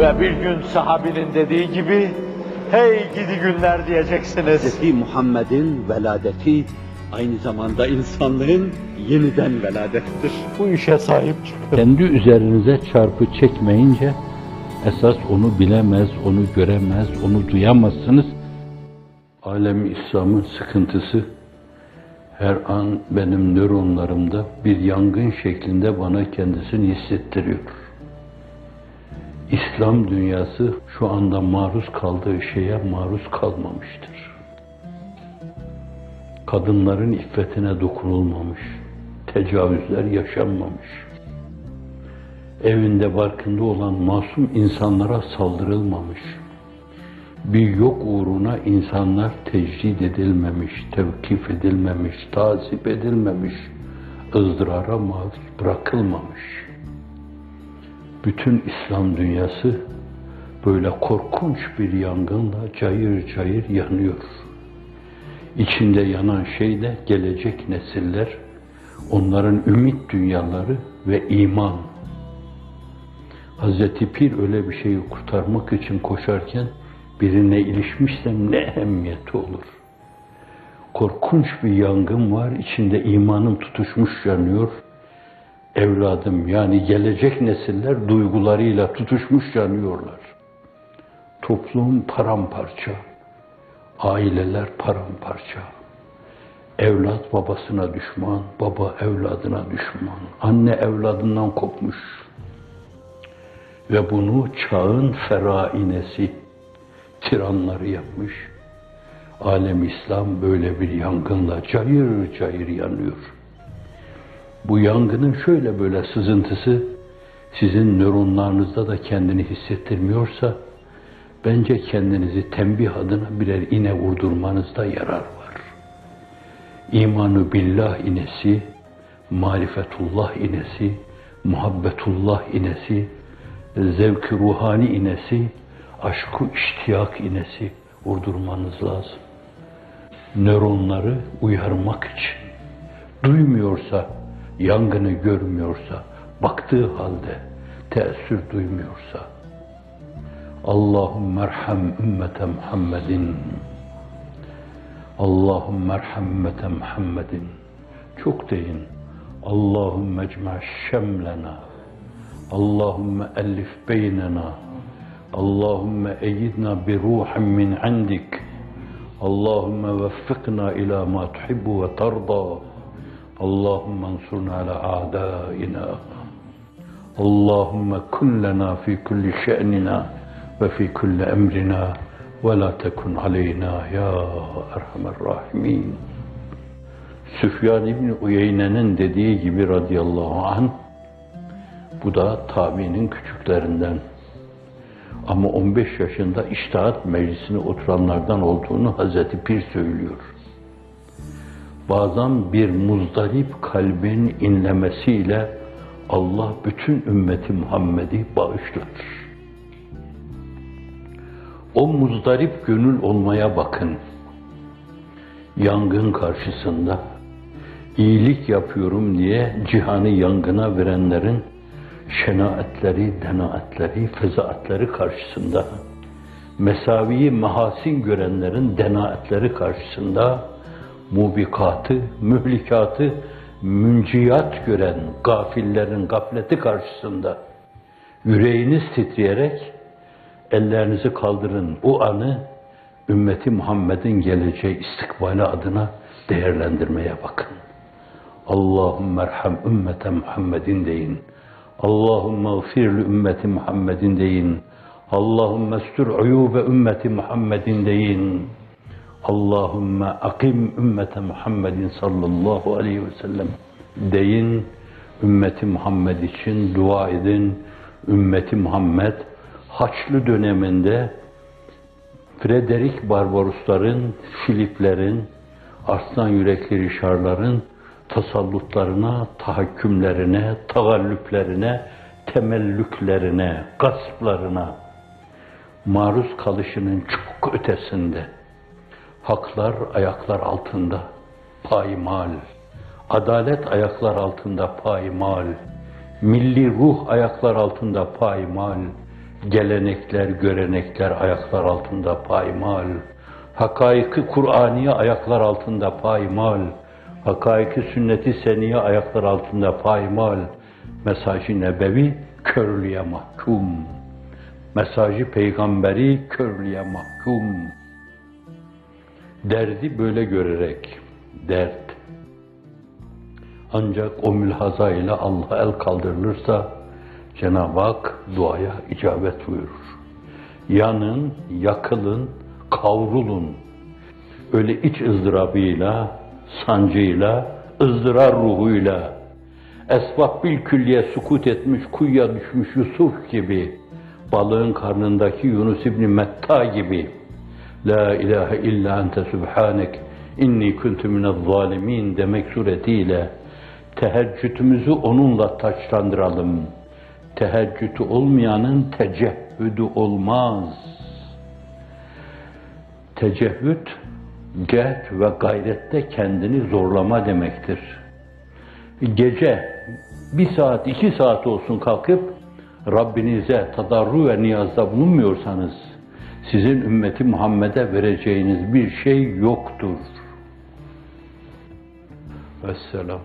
Ve bir gün sahabinin dediği gibi, hey gidi günler diyeceksiniz. Hz. Muhammed'in veladeti aynı zamanda insanlığın yeniden veladettir. Bu işe sahip çıkın. Kendi üzerinize çarpı çekmeyince esas onu bilemez, onu göremez, onu duyamazsınız. Alem İslam'ın sıkıntısı her an benim nöronlarımda bir yangın şeklinde bana kendisini hissettiriyor. İslam dünyası şu anda maruz kaldığı şeye maruz kalmamıştır. Kadınların iffetine dokunulmamış, tecavüzler yaşanmamış. Evinde barkında olan masum insanlara saldırılmamış. Bir yok uğruna insanlar tecrid edilmemiş, tevkif edilmemiş, tazip edilmemiş, ızdırara maruz bırakılmamış. Bütün İslam dünyası böyle korkunç bir yangınla cayır cayır yanıyor. İçinde yanan şey de gelecek nesiller, onların ümit dünyaları ve iman. Hazreti Pir öyle bir şeyi kurtarmak için koşarken birine ilişmişsem ne ehemmiyeti olur. Korkunç bir yangın var, içinde imanım tutuşmuş yanıyor. Evladım yani gelecek nesiller duygularıyla tutuşmuş yanıyorlar. Toplum paramparça, aileler paramparça. Evlat babasına düşman, baba evladına düşman, anne evladından kopmuş. Ve bunu çağın ferainesi, tiranları yapmış. Alem İslam böyle bir yangınla cayır cayır yanıyor. Bu yangının şöyle böyle sızıntısı sizin nöronlarınızda da kendini hissettirmiyorsa bence kendinizi tembih adına birer ine vurdurmanızda yarar var. İmanı billah inesi, marifetullah inesi, muhabbetullah inesi, zevk ruhani inesi, aşkı iştiyak inesi vurdurmanız lazım. Nöronları uyarmak için. Duymuyorsa, yangını görmüyorsa, baktığı halde teessür duymuyorsa, Allahümme erham ümmete Muhammedin. Allahümme erham ümmete Muhammedin. Çok deyin. Allahümme ecma şemlena. Allahümme ellif beynena. Allahümme eyyidna bi ruhin min indik. Allahümme veffikna ila ma tuhibbu ve tarda. Ala a'daina. Allahümme kun lena fi kulli şe'nina ve fi kulli emrina ve la tekun aleyna ya erhamer rahimin. Süfyan İbni Uyeyne'nin dediği gibi radıyallahu anh, bu da tabiinin küçüklerinden. Ama 15 yaşında iştahat meclisine oturanlardan olduğunu Hazreti Pir söylüyor. Bazen bir muzdarip kalbin inlemesiyle Allah bütün ümmeti Muhammed'i bağışlatır. O muzdarip gönül olmaya bakın. Yangın karşısında iyilik yapıyorum diye cihanı yangına verenlerin şenaetleri, denaetleri, fezaatleri karşısında, mesaviyi mahasin görenlerin denaetleri karşısında, mubikatı, mühlikatı, münciyat gören gafillerin gafleti karşısında yüreğiniz titreyerek ellerinizi kaldırın. O anı ümmeti Muhammed'in geleceği istikbali adına değerlendirmeye bakın. Allahümme erham ümmete Muhammedin deyin. Allahümme gfir li ümmeti Muhammedin deyin. Allahümme stür uyube ümmeti Muhammedin deyin. Allahümme akim ümmete Muhammedin sallallahu aleyhi ve sellem deyin. Ümmeti Muhammed için dua edin. Ümmeti Muhammed Haçlı döneminde Frederick Barbarosların, Filiplerin, Arslan yürekli Rişarların tasallutlarına, tahakkümlerine, tagallüplerine, temellüklerine, gasplarına maruz kalışının çok ötesinde haklar ayaklar altında paymal, adalet ayaklar altında paymal, milli ruh ayaklar altında paymal, Gelenekler, görenekler ayaklar altında paymal. Hakaiki Kur'aniye ayaklar altında paymal. Hakaiki sünneti seniye ayaklar altında paymal. Mesajı nebevi körlüğe mahkum. Mesajı peygamberi körlüğe mahkum. Derdi böyle görerek, dert. Ancak o mülhaza ile Allah'a el kaldırılırsa Cenab-ı Hak duaya icabet buyurur. Yanın, yakılın, kavrulun. Öyle iç ızdırabıyla, sancıyla, ızdırar ruhuyla, esbab bil külliye sukut etmiş, kuyuya düşmüş Yusuf gibi, balığın karnındaki Yunus İbni Metta gibi, La ilahe illa ente subhanek, inni kuntu zalimin demek suretiyle, teheccüdümüzü onunla taçlandıralım. Teheccüdü olmayanın tecehhüdü olmaz. Tecehhüd, cehd ve gayrette kendini zorlama demektir. Gece bir saat, iki saat olsun kalkıp Rabbinize tadarru ve niyazda bulunmuyorsanız, sizin ümmeti Muhammed'e vereceğiniz bir şey yoktur. Vesselam.